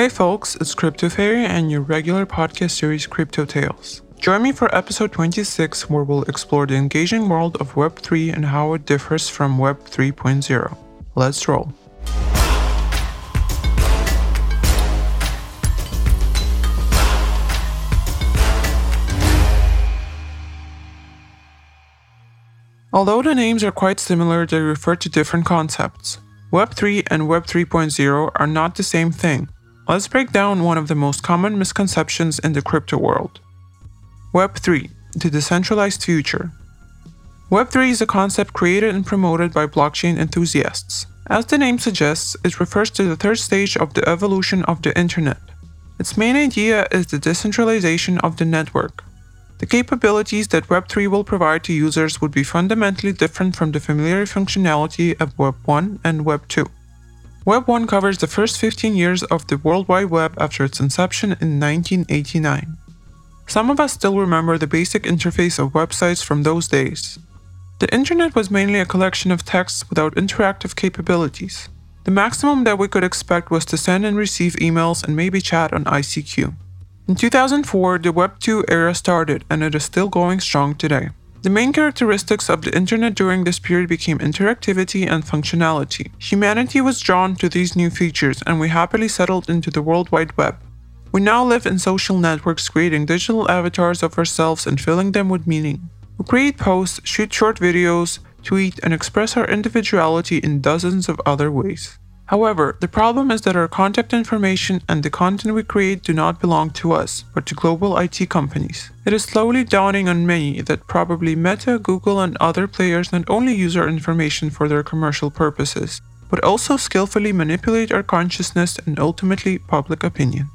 Hey folks, it's Crypto Fairy and your regular podcast series Crypto Tales. Join me for episode 26 where we'll explore the engaging world of Web3 and how it differs from Web 3.0. Let's roll. Although the names are quite similar, they refer to different concepts. Web3 and Web 3.0 are not the same thing. Let's break down one of the most common misconceptions in the crypto world. Web3, the decentralized future. Web3 is a concept created and promoted by blockchain enthusiasts. As the name suggests, it refers to the third stage of the evolution of the internet. Its main idea is the decentralization of the network. The capabilities that Web3 will provide to users would be fundamentally different from the familiar functionality of Web 1 and Web 2. Web 1 covers the first 15 years of the World Wide Web after its inception in 1989. Some of us still remember the basic interface of websites from those days. The internet was mainly a collection of texts without interactive capabilities. The maximum that we could expect was to send and receive emails and maybe chat on ICQ. In 2004, the Web 2 era started and it is still going strong today. The main characteristics of the internet during this period became interactivity and functionality. Humanity was drawn to these new features and we happily settled into the World Wide Web. We now live in social networks creating digital avatars of ourselves and filling them with meaning. We create posts, shoot short videos, tweet, and express our individuality in dozens of other ways. However, the problem is that our contact information and the content we create do not belong to us, but to global IT companies. It is slowly dawning on many that probably Meta, Google, and other players not only use our information for their commercial purposes, but also skillfully manipulate our consciousness and ultimately public opinion.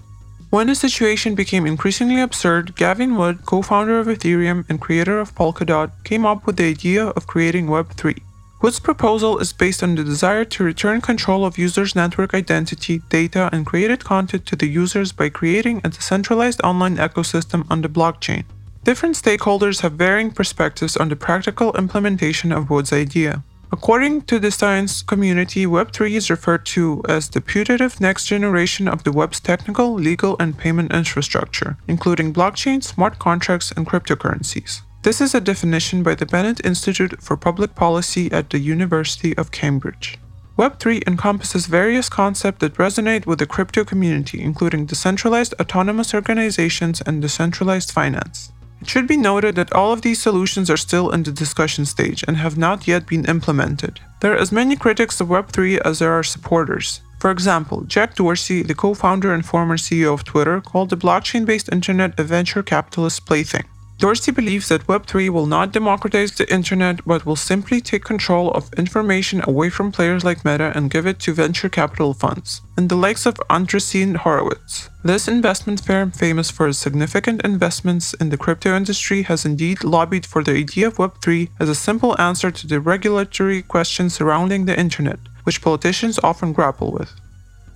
When the situation became increasingly absurd, Gavin Wood, co founder of Ethereum and creator of Polkadot, came up with the idea of creating Web3. Wood's proposal is based on the desire to return control of users' network identity, data, and created content to the users by creating a decentralized online ecosystem on the blockchain. Different stakeholders have varying perspectives on the practical implementation of Wood's idea. According to the science community, Web3 is referred to as the putative next generation of the web's technical, legal, and payment infrastructure, including blockchain, smart contracts, and cryptocurrencies. This is a definition by the Bennett Institute for Public Policy at the University of Cambridge. Web3 encompasses various concepts that resonate with the crypto community, including decentralized autonomous organizations and decentralized finance. It should be noted that all of these solutions are still in the discussion stage and have not yet been implemented. There are as many critics of Web3 as there are supporters. For example, Jack Dorsey, the co founder and former CEO of Twitter, called the blockchain based internet a venture capitalist plaything. Dorsey believes that Web3 will not democratize the internet but will simply take control of information away from players like Meta and give it to venture capital funds, and the likes of Andreessen Horowitz. This investment firm, famous for its significant investments in the crypto industry, has indeed lobbied for the idea of Web3 as a simple answer to the regulatory questions surrounding the internet, which politicians often grapple with.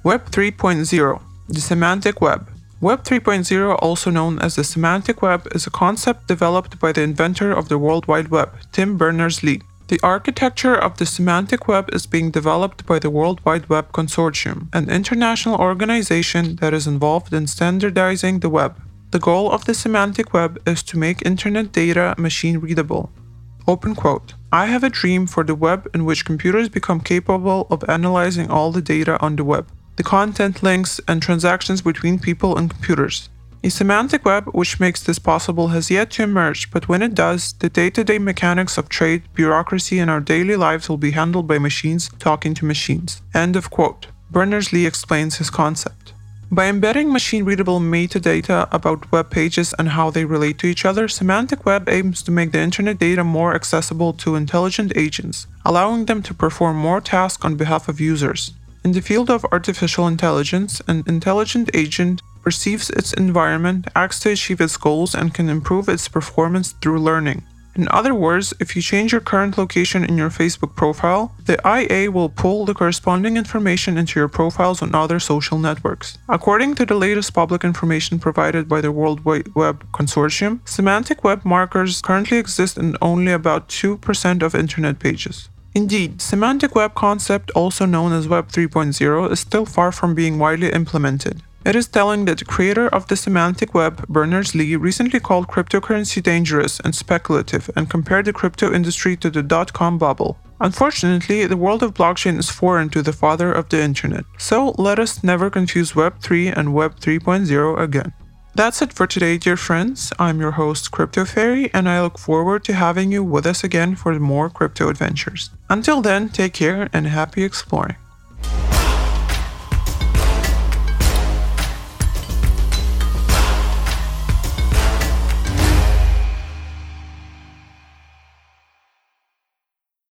Web 3.0 The Semantic Web Web 3.0, also known as the Semantic Web, is a concept developed by the inventor of the World Wide Web, Tim Berners-Lee. The architecture of the Semantic Web is being developed by the World Wide Web Consortium, an international organization that is involved in standardizing the web. The goal of the Semantic Web is to make internet data machine readable. Open quote I have a dream for the web in which computers become capable of analyzing all the data on the web the content, links, and transactions between people and computers. A semantic web which makes this possible has yet to emerge, but when it does, the day to day mechanics of trade, bureaucracy, and our daily lives will be handled by machines talking to machines. End of quote. Berners Lee explains his concept. By embedding machine readable metadata about web pages and how they relate to each other, Semantic Web aims to make the internet data more accessible to intelligent agents, allowing them to perform more tasks on behalf of users. In the field of artificial intelligence, an intelligent agent perceives its environment, acts to achieve its goals, and can improve its performance through learning. In other words, if you change your current location in your Facebook profile, the IA will pull the corresponding information into your profiles on other social networks. According to the latest public information provided by the World Wide Web Consortium, semantic web markers currently exist in only about 2% of internet pages. Indeed, semantic web concept, also known as Web 3.0, is still far from being widely implemented. It is telling that the creator of the semantic web, Berners-Lee, recently called cryptocurrency dangerous and speculative and compared the crypto industry to the dot-com bubble. Unfortunately, the world of blockchain is foreign to the father of the internet, so let us never confuse Web 3 and Web 3.0 again. That's it for today, dear friends. I'm your host, Crypto Fairy, and I look forward to having you with us again for more crypto adventures. Until then, take care and happy exploring.